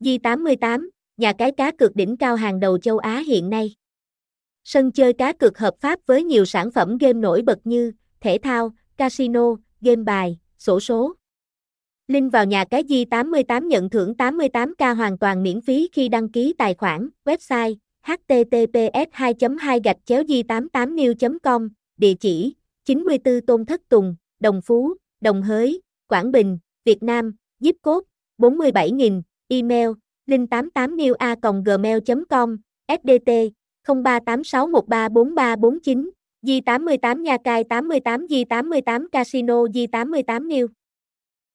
G88, nhà cái cá cược đỉnh cao hàng đầu châu Á hiện nay. Sân chơi cá cược hợp pháp với nhiều sản phẩm game nổi bật như thể thao, casino, game bài, sổ số. Link vào nhà cái G88 nhận thưởng 88k hoàn toàn miễn phí khi đăng ký tài khoản, website https 2 2 gạch chéo g 88 new com địa chỉ 94 Tôn Thất Tùng, Đồng Phú, Đồng Hới, Quảng Bình, Việt Nam, zip code 47000, email 088newa.gmail.com, sdt 0386134349, Di88 Nha Cai 88 Di88 Casino Di88 New